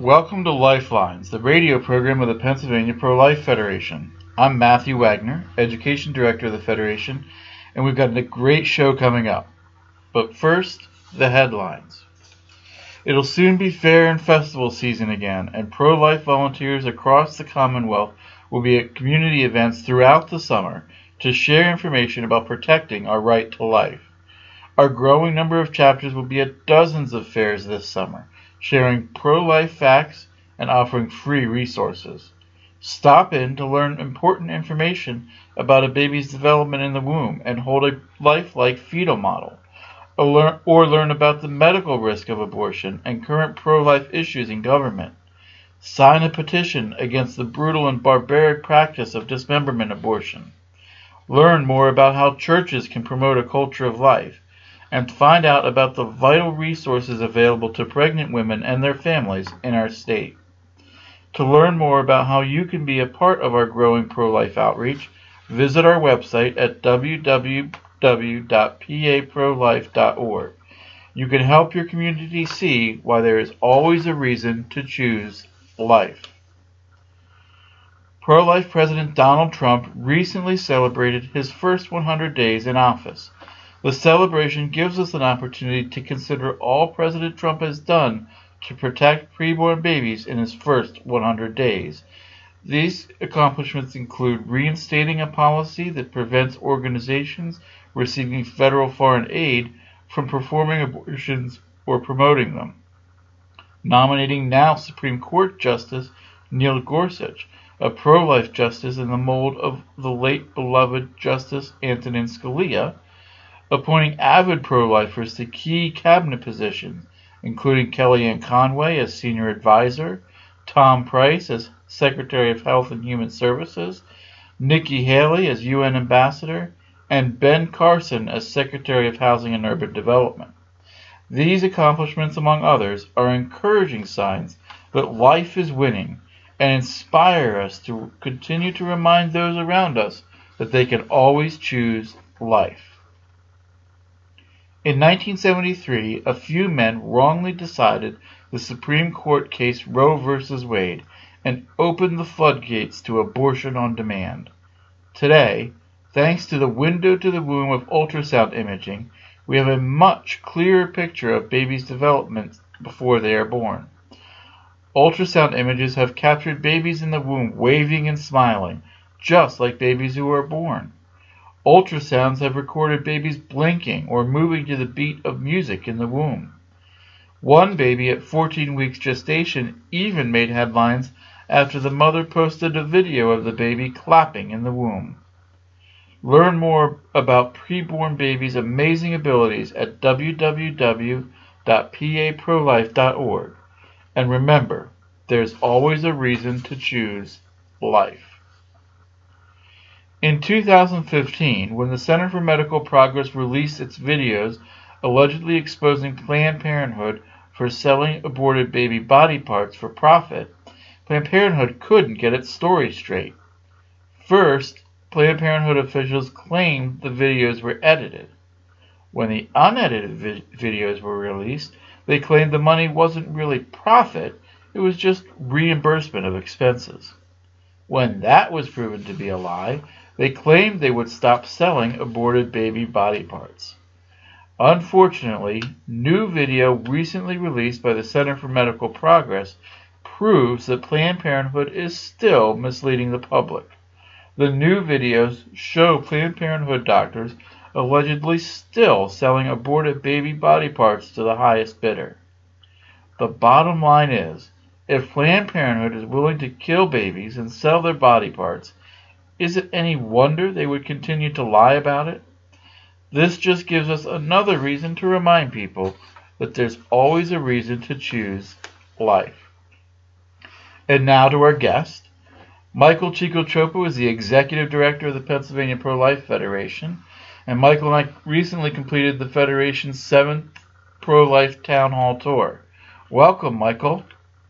Welcome to Lifelines, the radio program of the Pennsylvania Pro Life Federation. I'm Matthew Wagner, Education Director of the Federation, and we've got a great show coming up. But first, the headlines. It'll soon be fair and festival season again, and pro life volunteers across the Commonwealth will be at community events throughout the summer to share information about protecting our right to life. Our growing number of chapters will be at dozens of fairs this summer, sharing pro life facts and offering free resources. Stop in to learn important information about a baby's development in the womb and hold a lifelike fetal model. Or learn, or learn about the medical risk of abortion and current pro life issues in government. Sign a petition against the brutal and barbaric practice of dismemberment abortion. Learn more about how churches can promote a culture of life and find out about the vital resources available to pregnant women and their families in our state. To learn more about how you can be a part of our growing pro life outreach, visit our website at www.paprolife.org. You can help your community see why there is always a reason to choose life. Pro life President Donald Trump recently celebrated his first 100 days in office. The celebration gives us an opportunity to consider all President Trump has done to protect preborn babies in his first 100 days. These accomplishments include reinstating a policy that prevents organizations receiving federal foreign aid from performing abortions or promoting them, nominating now Supreme Court Justice Neil Gorsuch, a pro life justice in the mold of the late beloved Justice Antonin Scalia appointing avid pro-lifers to key cabinet positions, including Kellyanne Conway as senior advisor, Tom Price as Secretary of Health and Human Services, Nikki Haley as UN ambassador, and Ben Carson as Secretary of Housing and Urban Development. These accomplishments, among others, are encouraging signs that life is winning and inspire us to continue to remind those around us that they can always choose life. In 1973, a few men wrongly decided the Supreme Court case Roe v. Wade and opened the floodgates to abortion on demand. Today, thanks to the window to the womb of ultrasound imaging, we have a much clearer picture of babies' development before they are born. Ultrasound images have captured babies in the womb waving and smiling, just like babies who are born. Ultrasounds have recorded babies blinking or moving to the beat of music in the womb. One baby at 14 weeks gestation even made headlines after the mother posted a video of the baby clapping in the womb. Learn more about preborn babies' amazing abilities at www.paprolife.org. And remember, there's always a reason to choose life. In 2015, when the Center for Medical Progress released its videos allegedly exposing Planned Parenthood for selling aborted baby body parts for profit, Planned Parenthood couldn't get its story straight. First, Planned Parenthood officials claimed the videos were edited. When the unedited vi- videos were released, they claimed the money wasn't really profit, it was just reimbursement of expenses. When that was proven to be a lie, they claimed they would stop selling aborted baby body parts. Unfortunately, new video recently released by the Center for Medical Progress proves that Planned Parenthood is still misleading the public. The new videos show Planned Parenthood doctors allegedly still selling aborted baby body parts to the highest bidder. The bottom line is, if Planned Parenthood is willing to kill babies and sell their body parts, is it any wonder they would continue to lie about it? This just gives us another reason to remind people that there's always a reason to choose life. And now to our guest. Michael Ciccocioppo is the executive director of the Pennsylvania Pro Life Federation, and Michael and I recently completed the Federation's seventh Pro Life Town Hall Tour. Welcome, Michael.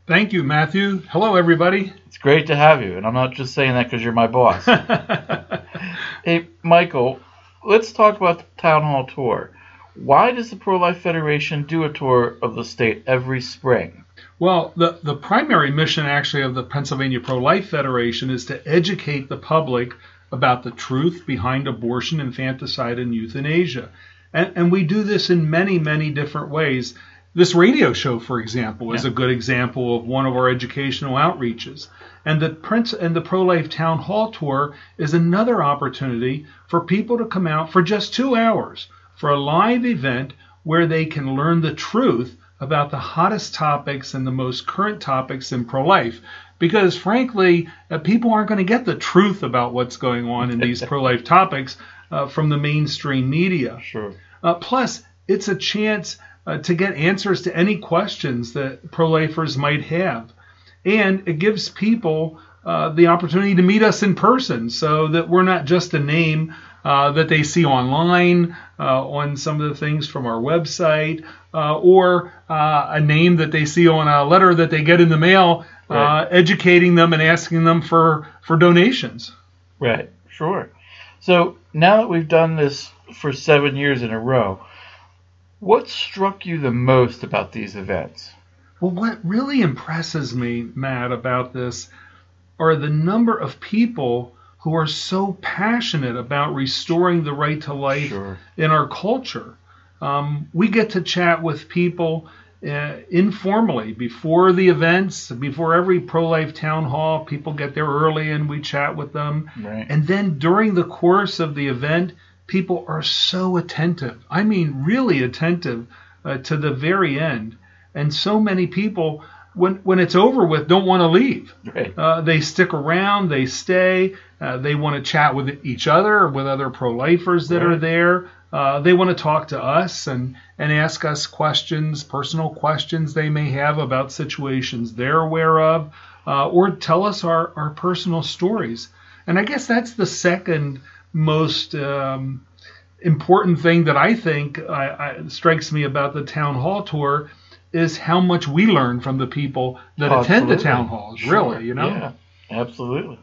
Thank you, Matthew. Hello, everybody. It's great to have you, and I'm not just saying that because you're my boss. hey, Michael, let's talk about the town hall tour. Why does the Pro Life Federation do a tour of the state every spring? Well, the, the primary mission actually of the Pennsylvania Pro Life Federation is to educate the public about the truth behind abortion, infanticide, and euthanasia. And, and we do this in many, many different ways. This radio show, for example, is Yeah. a good example of one of our educational outreaches. And the Prince and the Pro Life Town Hall tour is another opportunity for people to come out for just two hours for a live event where they can learn the truth about the hottest topics and the most current topics in pro life. Because frankly, uh, people aren't going to get the truth about what's going on in these pro life topics uh, from the mainstream media. Sure. Uh, plus, it's a chance uh, to get answers to any questions that pro lifers might have. And it gives people uh, the opportunity to meet us in person so that we're not just a name uh, that they see online uh, on some of the things from our website uh, or uh, a name that they see on a letter that they get in the mail Right. uh, educating them and asking them for, for donations. Right. Sure. So now that we've done this for seven years in a row, what struck you the most about these events? Well, what really impresses me, Matt, about this are the number of people who are so passionate about restoring the right to life Sure. in our culture. Um, we get to chat with people uh, informally before the events, before every pro life town hall. People get there early and we chat with them. Right. And then during the course of the event, people are so attentive. I mean, really attentive uh, to the very end. And so many people, when, when it's over with, don't want to leave. Right. Uh, they stick around, they stay, uh, they want to chat with each other, with other pro lifers that are there. Uh, they want to talk to us and, and ask us questions, personal questions they may have about situations they're aware of, uh, or tell us our, our personal stories. And I guess that's the second most um, important thing that I think I, I, strikes me about the town hall tour is how much we learn from the people that attend the town halls. Sure. Really, you know. Yeah, absolutely.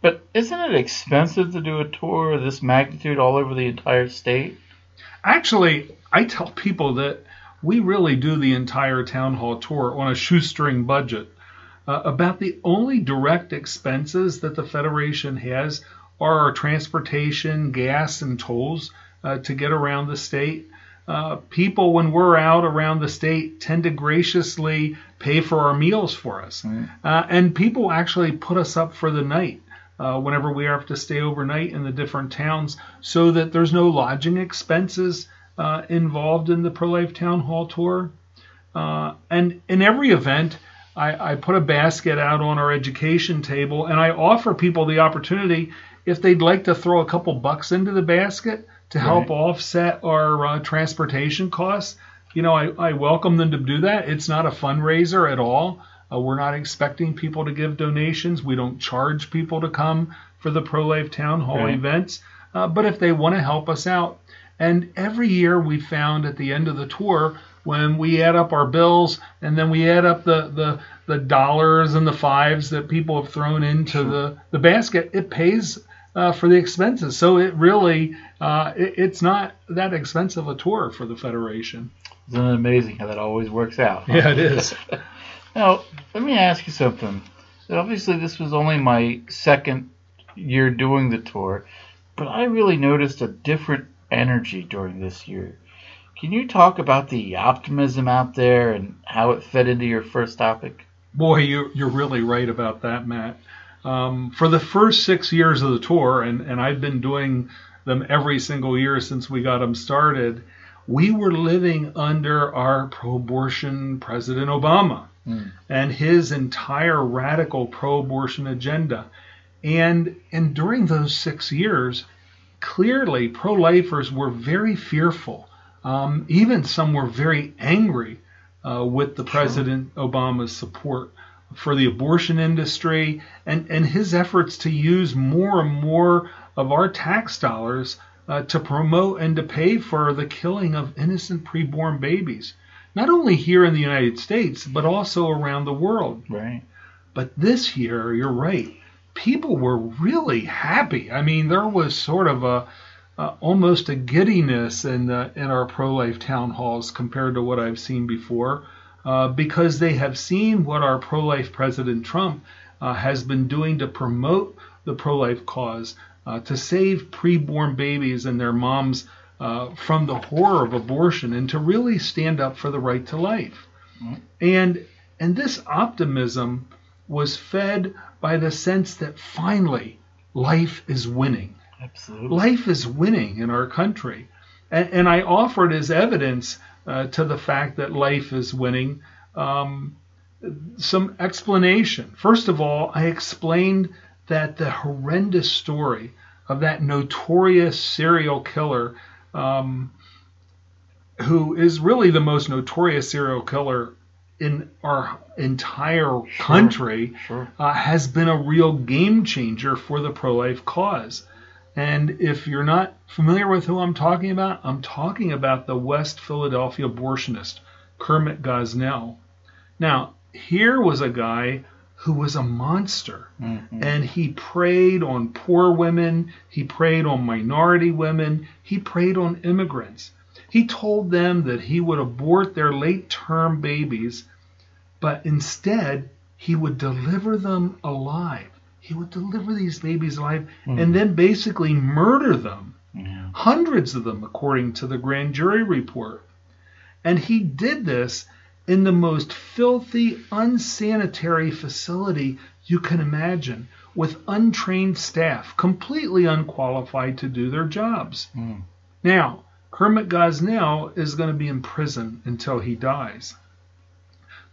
But isn't it expensive to do a tour of this magnitude all over the entire state? Actually, I tell people that we really do the entire town hall tour on a shoestring budget. Uh, about the only direct expenses that the Federation has are our transportation, gas, and tolls uh, to get around the state. Uh, people, when we're out around the state, tend to graciously pay for our meals for us. Uh, and people actually put us up for the night uh, whenever we have to stay overnight in the different towns so that there's no lodging expenses uh, involved in the Pro Life Town Hall tour. Uh, and in every event, I, I put a basket out on our education table and I offer people the opportunity if they'd like to throw a couple bucks into the basket to help Right. offset our uh, transportation costs. You know, I, I welcome them to do that. It's not a fundraiser at all. Uh, we're not expecting people to give donations. We don't charge people to come for the Pro Life Town Hall Right. events. Uh, but if they want to help us out, and every year we found at the end of the tour, when we add up our bills and then we add up the, the, the dollars and the fives that people have thrown into the, the basket, it pays uh, for the expenses. So it really, uh, it, it's not that expensive a tour for the Federation. Isn't it amazing how that always works out? huh? Yeah, it is. Now, let me ask you something. Obviously, this was only my second year doing the tour, but I really noticed a different energy during this year. Can you talk about the optimism out there and how it fed into your first topic? Boy, you're, you're really right about that, Matt. Um, for the first six years of the tour, and, and I've been doing them every single year since we got them started, we were living under our pro abortion President Obama and his entire radical pro abortion agenda. And, and during those six years, clearly pro lifers were very fearful. Um, even some were very angry uh, with the President Obama's support for the abortion industry and, and his efforts to use more and more of our tax dollars uh, to promote and to pay for the killing of innocent preborn babies, not only here in the United States, but also around the world. Right. But this year, you're right. People were really happy. I mean, there was sort of a uh, almost a giddiness in the, in our pro-life town halls compared to what I've seen before, uh, because they have seen what our pro-life President Trump uh, has been doing to promote the pro-life cause, uh, to save preborn babies and their moms uh, from the horror of abortion, and to really stand up for the right to life. Mm-hmm. And and this optimism was fed by the sense that finally life is winning. Absolutely. Life is winning in our country. And, and I offered as evidence uh, to the fact that life is winning um, some explanation. First of all, I explained that the horrendous story of that notorious serial killer, um, who is really the most notorious serial killer in our entire sure, country, sure. Uh, has been a real game changer for the pro life cause. And if you're not familiar with who I'm talking about, I'm talking about the West Philadelphia abortionist, Kermit Gosnell. Now, here was a guy who was a monster. Mm-hmm. And he preyed on poor women, he preyed on minority women, he preyed on immigrants. He told them that he would abort their late term babies, but instead he would deliver them alive. He would deliver these babies alive mm. and then basically murder them. Yeah. Hundreds of them, according to the grand jury report. And he did this in the most filthy, unsanitary facility you can imagine, with untrained staff, completely unqualified to do their jobs. Mm. Now, Kermit Gosnell is going to be in prison until he dies.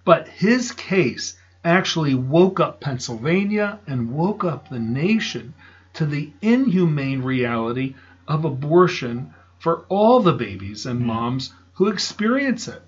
But his case actually woke up Pennsylvania and woke up the nation to the inhumane reality of abortion for all the babies and mm. moms who experience it.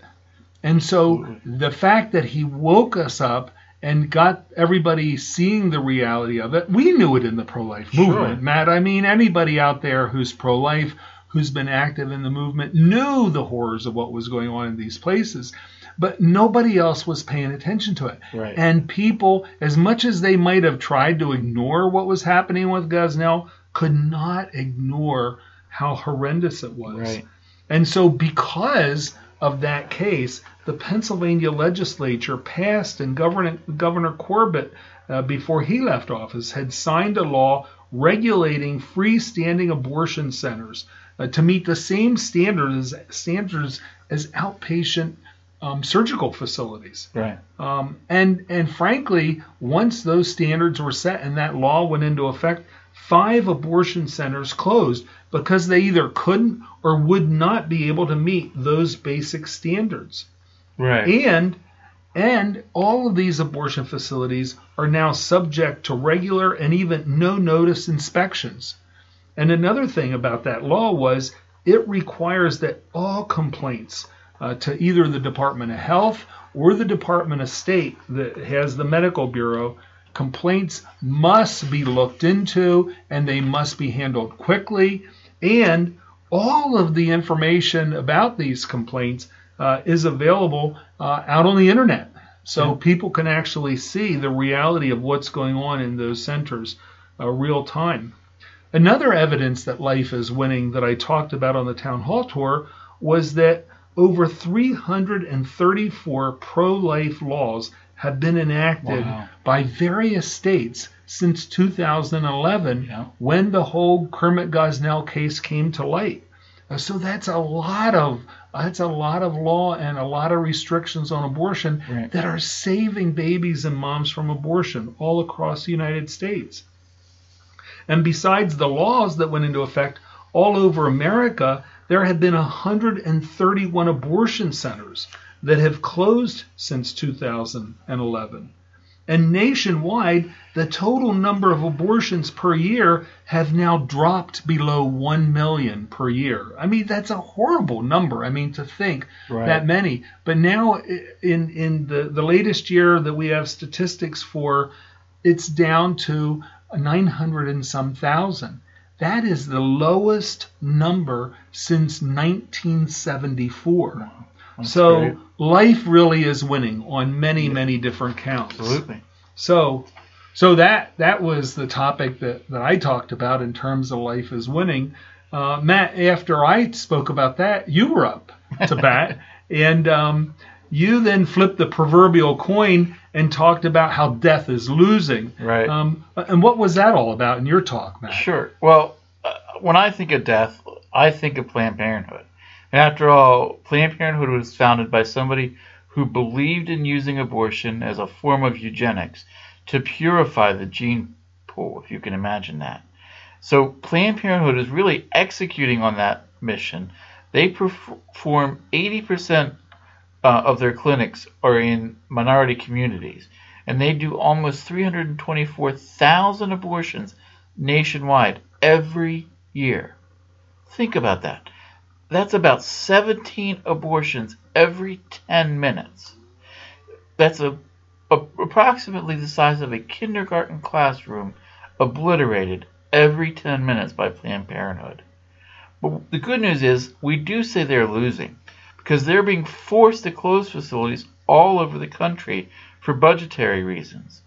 And so the fact that he woke us up and got everybody seeing the reality of it, we knew it in the pro life movement, sure. Matt. I mean, anybody out there who's pro life who's been active in the movement knew the horrors of what was going on in these places, but nobody else was paying attention to it. Right. And people, as much as they might have tried to ignore what was happening with Gosnell, could not ignore how horrendous it was. Right. And so, because of that case, the Pennsylvania legislature passed, and Governor, Governor Corbett, uh, before he left office, had signed a law regulating freestanding abortion centers uh, to meet the same standards standards as outpatient um, surgical facilities. Right. Um, and and frankly, once those standards were set and that law went into effect, five abortion centers closed because they either couldn't or would not be able to meet those basic standards. Right. And and all of these abortion facilities are now subject to regular and even no notice inspections. And another thing about that law was it requires that all complaints uh, to either the Department of Health or the Department of State that has the medical bureau, complaints must be looked into and they must be handled quickly. And all of the information about these complaints uh, is available uh, out on the internet. So yeah. people can actually see the reality of what's going on in those centers uh, real time. Another evidence that life is winning that I talked about on the town hall tour was that over 334 pro life laws have been enacted wow. by various states since 2011 yeah. when the whole Kermit Gosnell case came to light. Uh, so that's a lot of that's a lot of law and a lot of restrictions on abortion right. that are saving babies and moms from abortion all across the United States. And besides the laws that went into effect all over America, there have been 131 abortion centers that have closed since 2011. And nationwide, the total number of abortions per year have now dropped below 1 million per year. I mean, that's a horrible number. I mean, to think right. that many. But now, in, in the, the latest year that we have statistics for, it's down to 900 and some thousand. That is the lowest number since 1974. Wow, so great. life really is winning on many, yeah. many different counts. Absolutely. So, so that that was the topic that, that I talked about in terms of life is winning. uh, Matt, after I spoke about that, you were up to bat, and um, you then flipped the proverbial coin and talked about how death is losing. Right. Um, and what was that all about in your talk, Matt? Sure. Well, uh, when I think of death, I think of Planned Parenthood. And after all, Planned Parenthood was founded by somebody who believed in using abortion as a form of eugenics to purify the gene pool, if you can imagine that. So Planned Parenthood is really executing on that mission. They perform 80% uh, of their clinics are in minority communities, and they do almost 324,000 abortions nationwide every year. Think about that. That's about 17 abortions every 10 minutes. That's a, a, approximately the size of a kindergarten classroom obliterated every 10 minutes by Planned Parenthood. But the good news is we do say they're losing because they're being forced to close facilities all over the country for budgetary reasons.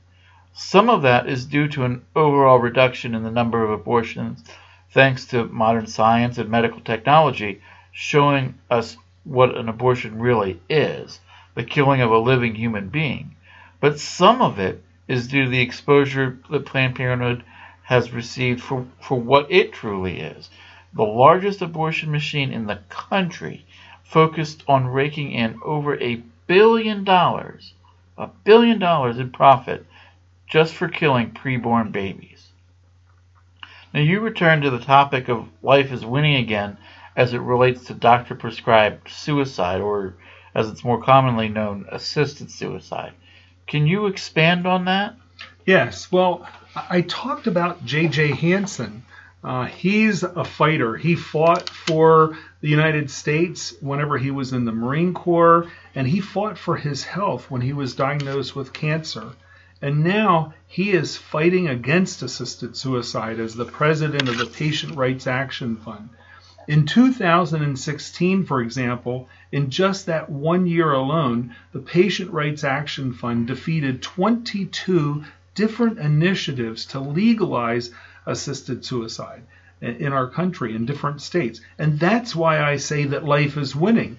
Some of that is due to an overall reduction in the number of abortions thanks to modern science and medical technology showing us what an abortion really is the killing of a living human being. But some of it is due to the exposure that Planned Parenthood has received for, for what it truly is the largest abortion machine in the country, focused on raking in over a billion dollars, a billion dollars in profit just for killing preborn babies. Now, you return to the topic of life is winning again as it relates to doctor prescribed suicide, or as it's more commonly known, assisted suicide. Can you expand on that? Yes. Well, I talked about J.J. Hanson. Uh, he's a fighter. He fought for the United States whenever he was in the Marine Corps, and he fought for his health when he was diagnosed with cancer. And now he is fighting against assisted suicide as the president of the Patient Rights Action Fund. In 2016, for example, in just that one year alone, the Patient Rights Action Fund defeated 22 different initiatives to legalize assisted suicide in our country in different states. And that's why I say that life is winning.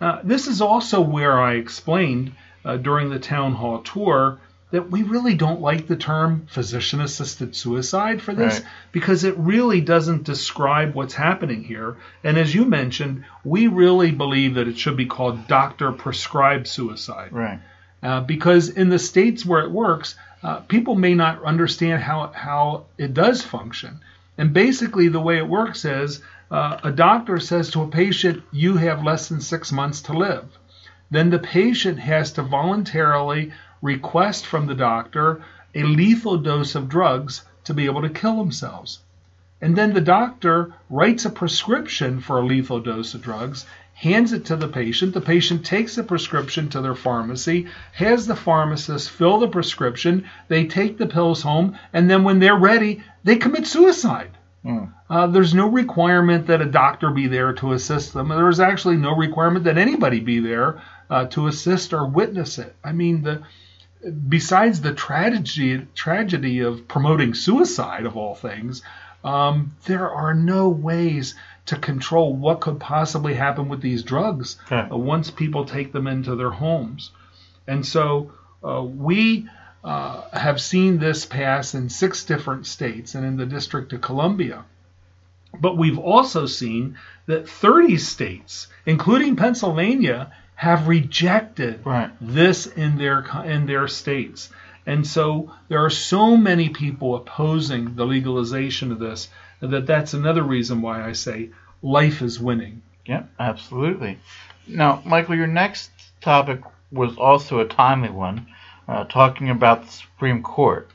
Uh, this is also where I explained uh, during the town hall tour that we really don't like the term physician assisted suicide for this right. because it really doesn't describe what's happening here. And as you mentioned, we really believe that it should be called doctor prescribed suicide. Right. Uh, because in the states where it works, uh, people may not understand how, how it does function. And basically, the way it works is uh, a doctor says to a patient, You have less than six months to live. Then the patient has to voluntarily request from the doctor a lethal dose of drugs to be able to kill themselves. And then the doctor writes a prescription for a lethal dose of drugs, hands it to the patient. The patient takes the prescription to their pharmacy, has the pharmacist fill the prescription. They take the pills home, and then when they're ready, they commit suicide. Mm. Uh, there's no requirement that a doctor be there to assist them. There's actually no requirement that anybody be there uh, to assist or witness it. I mean, the besides the tragedy tragedy of promoting suicide of all things, um, there are no ways to control what could possibly happen with these drugs okay. uh, once people take them into their homes. And so uh, we uh, have seen this pass in six different states and in the District of Columbia. But we've also seen that 30 states, including Pennsylvania, have rejected right. this in their in their states. And so there are so many people opposing the legalization of this that that's another reason why I say life is winning. Yeah, absolutely. Now, Michael, your next topic was also a timely one, uh, talking about the Supreme Court.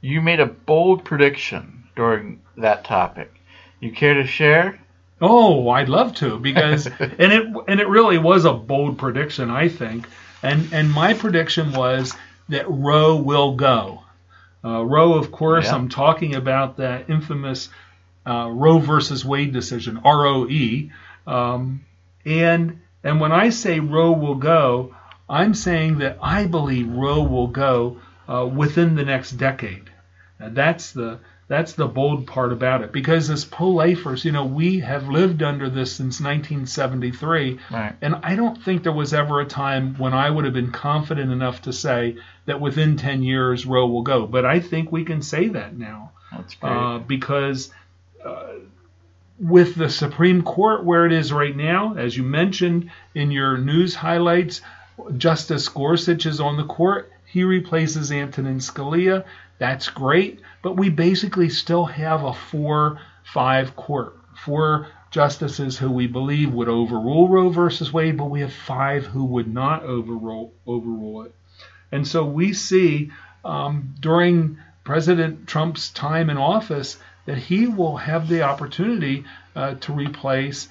You made a bold prediction during that topic. You care to share? Oh, I'd love to because and it and it really was a bold prediction, I think. And and my prediction was that Roe will go. Uh, Roe, of course, Yeah. I'm talking about that infamous uh, Roe versus Wade decision, ROE. Um, and and when I say Roe will go, I'm saying that I believe Roe will go uh, within the next decade. Now, that's the That's the bold part about it. Because as pro-lifers, you know, we have lived under this since 1973, Right. and I don't think there was ever a time when I would have been confident enough to say that within 10 years Roe will go. But I think we can say that now That's great. uh, because uh, with the Supreme Court where it is right now, as you mentioned in your news highlights, Justice Gorsuch is on the court. He replaces Antonin Scalia. That's great, but we basically still have a four-five court, four justices who we believe would overrule Roe versus Wade, but we have five who would not overrule overrule it. And so we see um, during President Trump's time in office that he will have the opportunity uh, to replace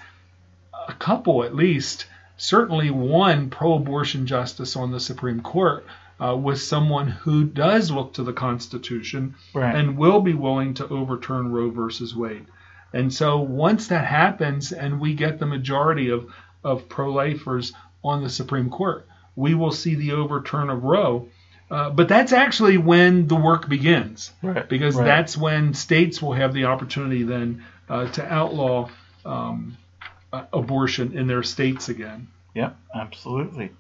a couple at least, certainly one pro abortion justice on the Supreme Court. Uh, with someone who does look to the Constitution Right. and will be willing to overturn Roe versus Wade. And so once that happens and we get the majority of, of pro lifers on the Supreme Court, we will see the overturn of Roe. Uh, but that's actually when the work begins, Right, because right. that's when states will have the opportunity then uh, to outlaw um, uh, abortion in their states again. Yep, absolutely.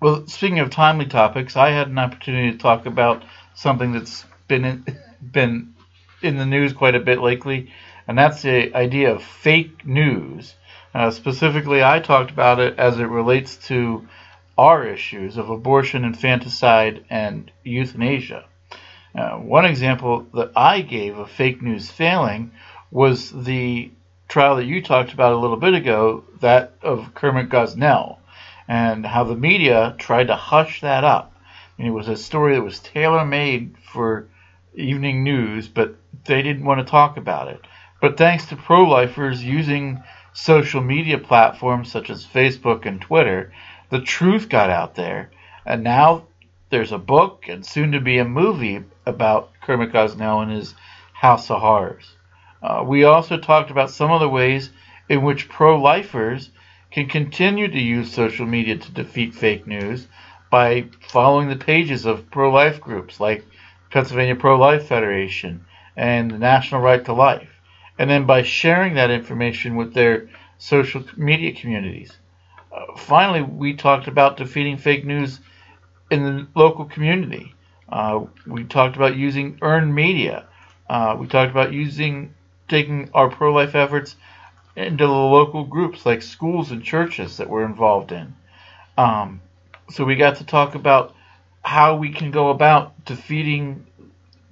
Well, speaking of timely topics, I had an opportunity to talk about something that's been in, been in the news quite a bit lately, and that's the idea of fake news. Uh, specifically, I talked about it as it relates to our issues of abortion, infanticide, and euthanasia. Uh, one example that I gave of fake news failing was the trial that you talked about a little bit ago, that of Kermit Gosnell, and how the media tried to hush that up. Mean, it was a story that was tailor made for evening news, but they didn't want to talk about it. But thanks to pro lifers using social media platforms such as Facebook and Twitter, the truth got out there, and now there's a book and soon to be a movie about Kermit Gosnell and his House of Horrors. Uh, we also talked about some of the ways in which pro lifers can continue to use social media to defeat fake news by following the pages of pro life groups like Pennsylvania Pro Life Federation and the National Right to Life, and then by sharing that information with their social media communities. Finally, we talked about defeating fake news in the local community. Uh, we talked about using earned media. Uh, we talked about using taking our pro life efforts into the local groups like schools and churches that we're involved in. Um, so we got to talk about how we can go about defeating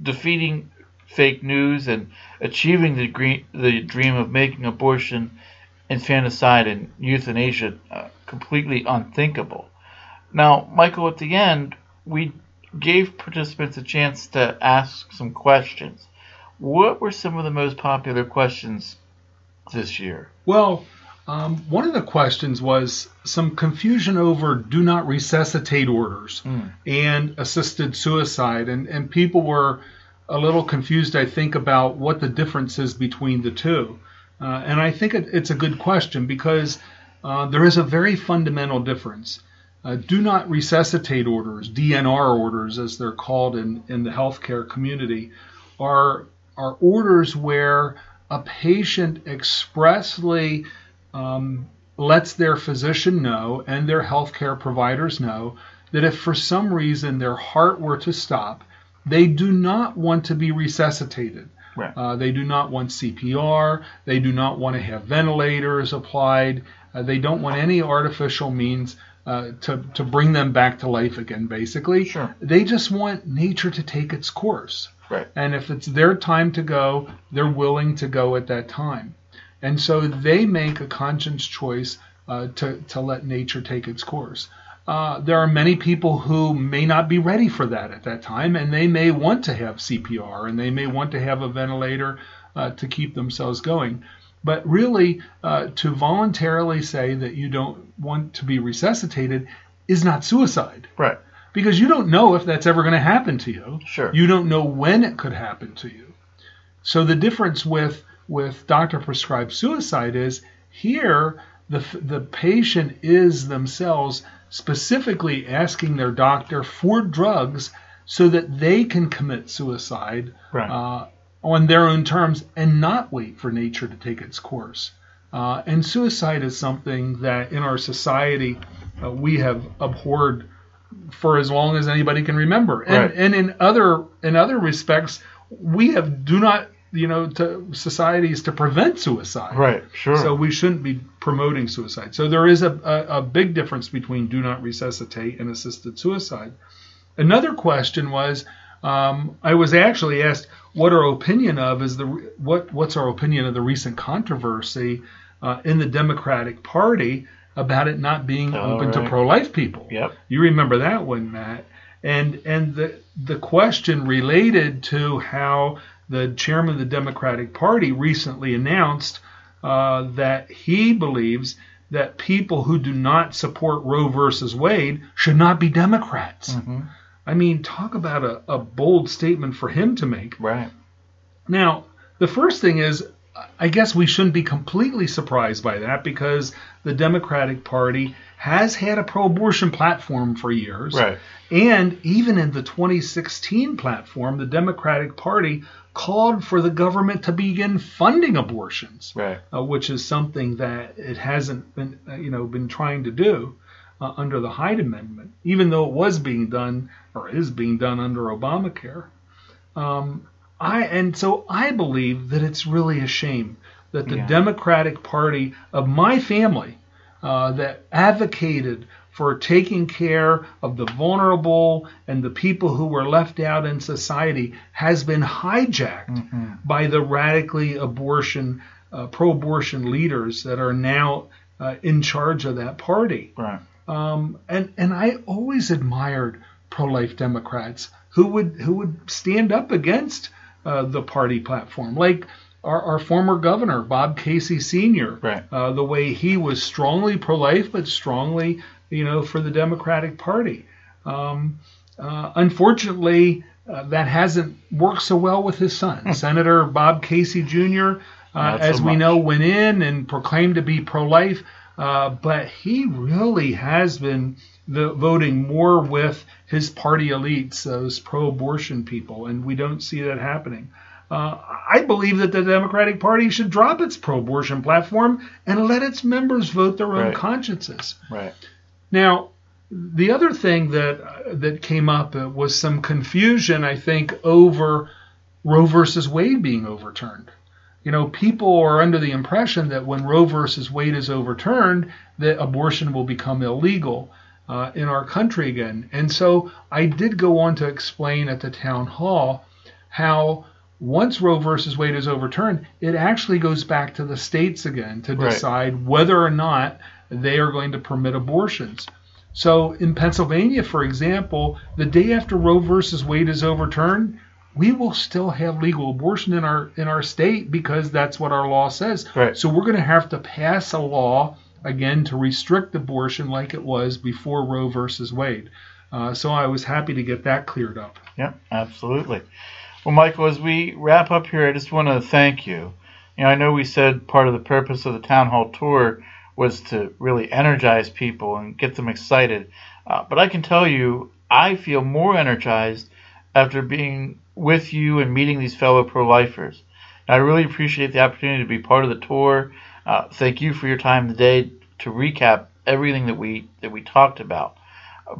defeating fake news and achieving the dream, the dream of making abortion, infanticide, and euthanasia uh, completely unthinkable. Now, Michael, at the end, we gave participants a chance to ask some questions. What were some of the most popular questions this year? Well, um, one of the questions was some confusion over do not resuscitate orders and assisted suicide, and, and people were a little confused, I think, about what the difference is between the two. Uh, and I think it, it's a good question because uh, there is a very fundamental difference. Uh, do not resuscitate orders, DNR orders, as they're called in, in the healthcare community, are are orders where a patient expressly um, lets their physician know and their healthcare providers know that if for some reason their heart were to stop, they do not want to be resuscitated. Right. Uh, they do not want CPR. They do not want to have ventilators applied. Uh, they don't want any artificial means uh, to, to bring them back to life again, basically. Sure. They just want nature to take its course. Right. And if it's their time to go, they're willing to go at that time. And so they make a conscious choice uh, to, to let nature take its course. Uh, there are many people who may not be ready for that at that time, and they may want to have CPR and they may want to have a ventilator uh, to keep themselves going. But really, uh, to voluntarily say that you don't want to be resuscitated is not suicide Right. because you don't know if that's ever going to happen to you. Sure. You don't know when it could happen to you. So the difference with with doctor prescribed suicide is here the the patient is themselves specifically asking their doctor for drugs so that they can commit suicide Right. uh, on their own terms and not wait for nature to take its course. Uh, and suicide is something that in our society uh, we have abhorred for as long as anybody can remember. And, Right. and in other in other respects, we have do not you know to societies to prevent suicide. Right. Sure. So we shouldn't be promoting suicide. So there is a, a, a big difference between do not resuscitate and assisted suicide. Another question was, um, I was actually asked what our opinion of is the what what's our opinion of the recent controversy uh, in the Democratic Party about it not being Oh, open to pro-life people. Yep. You remember that one, Matt? And and the the question related to how the chairman of the Democratic Party recently announced uh, that he believes that people who do not support Roe versus Wade should not be Democrats. Mhm. I mean, talk about a, a bold statement for him to make. Right. Now, the first thing is, I guess we shouldn't be completely surprised by that because the Democratic Party has had a pro abortion platform for years. Right. And even in the 2016 platform, the Democratic Party called for the government to begin funding abortions, Right. uh, which is something that it hasn't been, uh, you know, been trying to do uh, under the Hyde Amendment, even though it was being done or is being done under Obamacare. Um, I and so I believe that it's really a shame that the Yeah. Democratic Party of my family uh, that advocated for taking care of the vulnerable and the people who were left out in society has been hijacked Mhm. by the radically abortion, uh, pro-abortion leaders that are now uh, in charge of that party. Right. Um, and and I always admired pro-life Democrats who would who would stand up against uh, the party platform, like our, our former governor Bob Casey Sr. Right. Uh, the way he was strongly pro-life, but strongly, you know, for the Democratic Party. Um, uh, unfortunately, uh, that hasn't worked so well with his son, Senator Bob Casey Jr. Uh, Not so as we know, went in and proclaimed to be pro-life, uh, but he really has been the, voting more with his party elites, those pro-abortion people, and we don't see that happening. Uh, I believe that the Democratic Party should drop its pro-abortion platform and let its members vote their own Right. consciences. Right. Now, the other thing that that came up uh, was some confusion, I think, over Roe versus Wade being overturned. You know, people are under the impression that when Roe versus Wade is overturned, that abortion will become illegal uh, in our country again. And so I did go on to explain at the town hall how once Roe versus Wade is overturned, it actually goes back to the states again to Right. decide whether or not they are going to permit abortions. So in Pennsylvania, for example, the day after Roe versus Wade is overturned, we will still have legal abortion in our in our state because that's what our law says. Right. So we're going to have to pass a law again to restrict abortion like it was before Roe versus Wade. Uh, so I was happy to get that cleared up. Yep, absolutely. Well, Michael, as we wrap up here, I just want to thank you. You know, I know we said part of the purpose of the town hall tour was to really energize people and get them excited, uh, but I can tell you, I feel more energized after being with you and meeting these fellow pro-lifers. I really appreciate the opportunity to be part of the tour. Uh, thank you for your time today to recap everything that we that we talked about.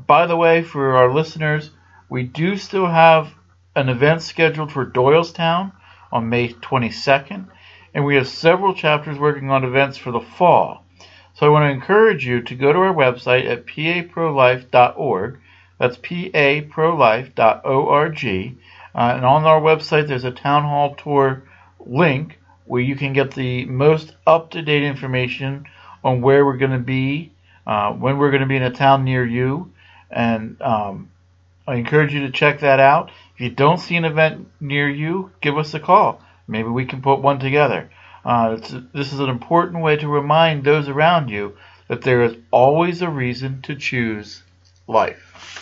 By the way, for our listeners, we do still have an event scheduled for Doylestown on May 22nd, and we have several chapters working on events for the fall. So I want to encourage you to go to our website at paprolife.org. That's paprolife.org. Uh, and on our website, there's a town hall tour link where you can get the most up to date information on where we're going to be, uh, when we're going to be in a town near you. And um, I encourage you to check that out. If you don't see an event near you, give us a call. Maybe we can put one together. Uh, this is an important way to remind those around you that there is always a reason to choose life.